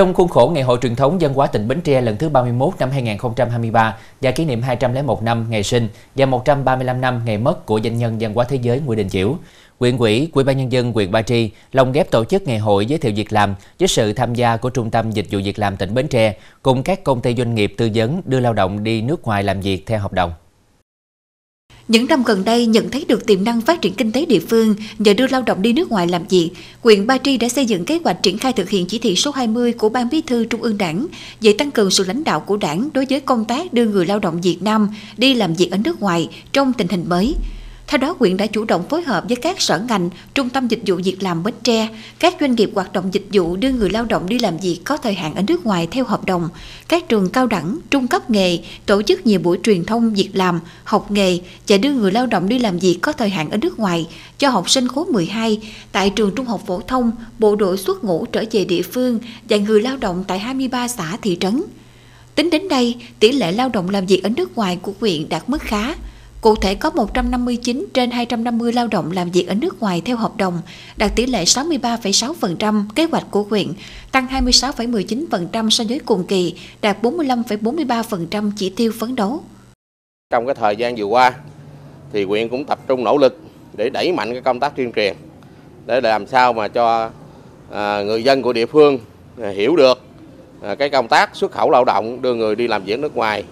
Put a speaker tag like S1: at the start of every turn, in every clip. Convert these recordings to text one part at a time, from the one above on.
S1: Trong khuôn khổ Ngày hội truyền thống dân hóa tỉnh Bến Tre lần thứ 31 năm 2023 và kỷ niệm 201 năm ngày sinh và 135 năm ngày mất của danh nhân văn hóa thế giới Nguyễn Đình Chiểu, Quyện ủy, Ủy ban nhân dân huyện Ba Tri lồng ghép tổ chức ngày hội giới thiệu việc làm với sự tham gia của Trung tâm Dịch vụ Việc làm tỉnh Bến Tre cùng các công ty doanh nghiệp tư vấn đưa lao động đi nước ngoài làm việc theo hợp đồng.
S2: Những năm gần đây nhận thấy được tiềm năng phát triển kinh tế địa phương nhờ đưa lao động đi nước ngoài làm việc, huyện Ba Tri đã xây dựng kế hoạch triển khai thực hiện chỉ thị số 20 của Ban Bí thư Trung ương Đảng về tăng cường sự lãnh đạo của Đảng đối với công tác đưa người lao động Việt Nam đi làm việc ở nước ngoài trong tình hình mới. Theo đó, huyện đã chủ động phối hợp với các sở ngành, trung tâm dịch vụ việc làm Bến Tre, các doanh nghiệp hoạt động dịch vụ đưa người lao động đi làm việc có thời hạn ở nước ngoài theo hợp đồng, các trường cao đẳng, trung cấp nghề tổ chức nhiều buổi truyền thông việc làm, học nghề và đưa người lao động đi làm việc có thời hạn ở nước ngoài cho học sinh khối 12 tại trường trung học phổ thông, bộ đội xuất ngũ trở về địa phương và người lao động tại 23 xã thị trấn. Tính đến đây, tỷ lệ lao động làm việc ở nước ngoài của huyện đạt mức khá, Cụ thể có 159 trên 250 lao động làm việc ở nước ngoài theo hợp đồng, đạt tỷ lệ 63,6% kế hoạch của huyện, tăng 26,19% so với cùng kỳ, đạt 45,43% chỉ tiêu phấn đấu.
S3: Trong cái thời gian vừa qua, thì huyện cũng tập trung nỗ lực để đẩy mạnh cái công tác tuyên truyền, để làm sao mà cho à, người dân của địa phương à, hiểu được à, cái công tác xuất khẩu lao động đưa người đi làm việc nước ngoài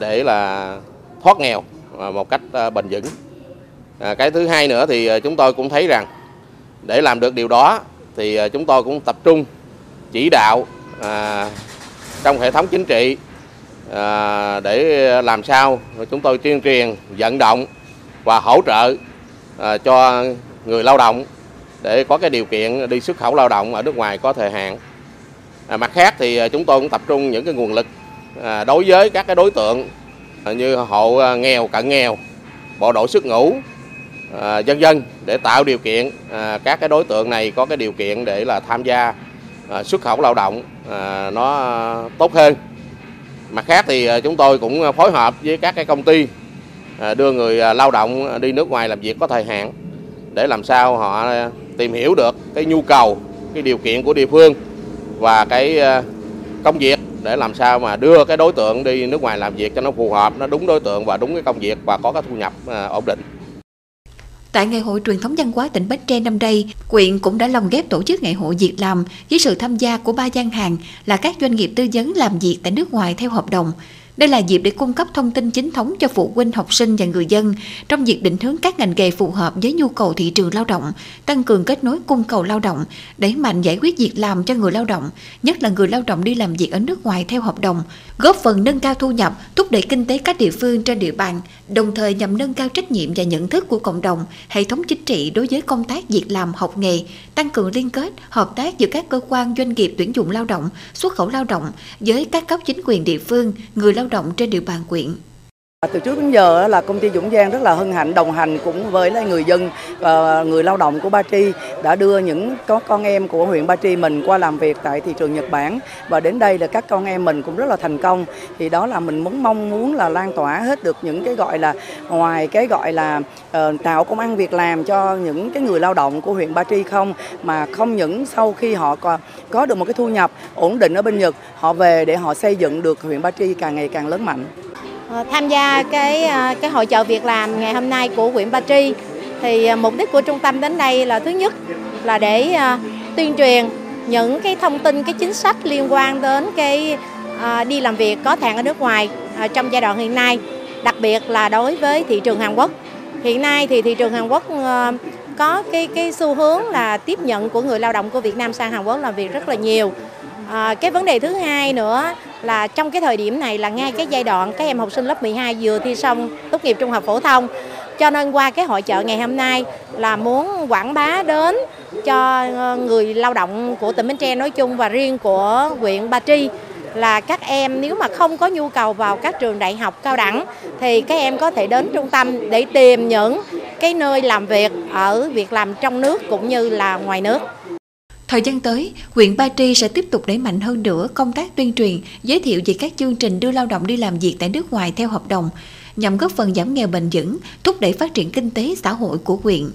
S3: để là thoát nghèo À, một cách à, bền vững. À, cái thứ hai nữa thì à, chúng tôi cũng thấy rằng để làm được điều đó thì chúng tôi cũng tập trung chỉ đạo trong hệ thống chính trị để làm sao chúng tôi tuyên truyền vận động và hỗ trợ cho người lao động để có cái điều kiện đi xuất khẩu lao động ở nước ngoài có thời hạn. mặt khác thì chúng tôi cũng tập trung những cái nguồn lực đối với các cái đối tượng như hộ à, nghèo, cận nghèo, bộ đội xuất ngũ à, dân dân để tạo điều kiện à, các cái đối tượng này có cái điều kiện để là tham gia xuất khẩu lao động nó tốt hơn. Mặt khác thì chúng tôi cũng phối hợp với các cái công ty đưa người lao động đi nước ngoài làm việc có thời hạn để làm sao họ tìm hiểu được cái nhu cầu, cái điều kiện của địa phương và cái công việc để làm sao mà đưa cái đối tượng đi nước ngoài làm việc cho nó phù hợp, nó đúng đối tượng và đúng cái công việc và có cái thu nhập à, ổn định.
S2: Tại Ngày hội truyền thống văn hóa tỉnh Bến Tre năm nay, quyện cũng đã lồng ghép tổ chức ngày hội việc làm với sự tham gia của ba gian hàng là các doanh nghiệp tư vấn làm việc tại nước ngoài theo hợp đồng, đây là dịp để cung cấp thông tin chính thống cho phụ huynh, học sinh và người dân trong việc định hướng các ngành nghề phù hợp với nhu cầu thị trường lao động, tăng cường kết nối cung cầu lao động, đẩy mạnh giải quyết việc làm cho người lao động, nhất là người lao động đi làm việc ở nước ngoài theo hợp đồng, góp phần nâng cao thu nhập, thúc đẩy kinh tế các địa phương trên địa bàn, đồng thời nhằm nâng cao trách nhiệm và nhận thức của cộng đồng, hệ thống chính trị đối với công tác việc làm, học nghề, tăng cường liên kết, hợp tác giữa các cơ quan doanh nghiệp tuyển dụng lao động, xuất khẩu lao động với các cấp chính quyền địa phương, người lao lao động trên địa bàn quyện.
S4: À, từ trước đến giờ là công ty Dũng Giang rất là hân hạnh đồng hành cũng với lại người dân và người lao động của Ba Tri đã đưa những có con em của huyện Ba Tri mình qua làm việc tại thị trường Nhật Bản và đến đây là các con em mình cũng rất là thành công thì đó là mình muốn mong muốn là lan tỏa hết được những cái gọi là ngoài cái gọi là uh, tạo công ăn việc làm cho những cái người lao động của huyện Ba Tri không mà không những sau khi họ có, có được một cái thu nhập ổn định ở bên Nhật họ về để họ xây dựng được huyện Ba Tri càng ngày càng lớn mạnh.
S5: Ờ, tham gia cái ờ, cái hội chợ việc làm ngày hôm nay của huyện Ba Tri. Thì ờ, mục đích của trung tâm đến đây là thứ nhất là để tuyên truyền những cái thông tin cái chính sách liên quan đến cái đi làm việc có hạn ở nước ngoài trong giai đoạn hiện nay đặc biệt là đối với thị trường Hàn Quốc. Hiện nay thì thị trường Hàn Quốc có cái cái xu hướng là tiếp nhận của người lao động của Việt Nam sang Hàn Quốc làm việc rất là nhiều. À, cái vấn đề thứ hai nữa là trong cái thời điểm này là ngay cái giai đoạn các em học sinh lớp 12 vừa thi xong tốt nghiệp trung học phổ thông cho nên qua cái hội chợ ngày hôm nay là muốn quảng bá đến cho ờ, người lao động của tỉnh Bến Tre nói chung và riêng của huyện Ba Tri là các em nếu mà không có nhu cầu vào các trường đại học cao đẳng thì các em có thể đến trung tâm để tìm những cái nơi làm việc ở việc làm trong nước cũng như là ngoài nước.
S2: Thời gian tới, huyện Ba Tri sẽ tiếp tục đẩy mạnh hơn nữa công tác tuyên truyền, giới thiệu về các chương trình đưa lao động đi làm việc tại nước ngoài theo hợp đồng, nhằm góp phần giảm nghèo bền vững, thúc đẩy phát triển kinh tế xã hội của huyện.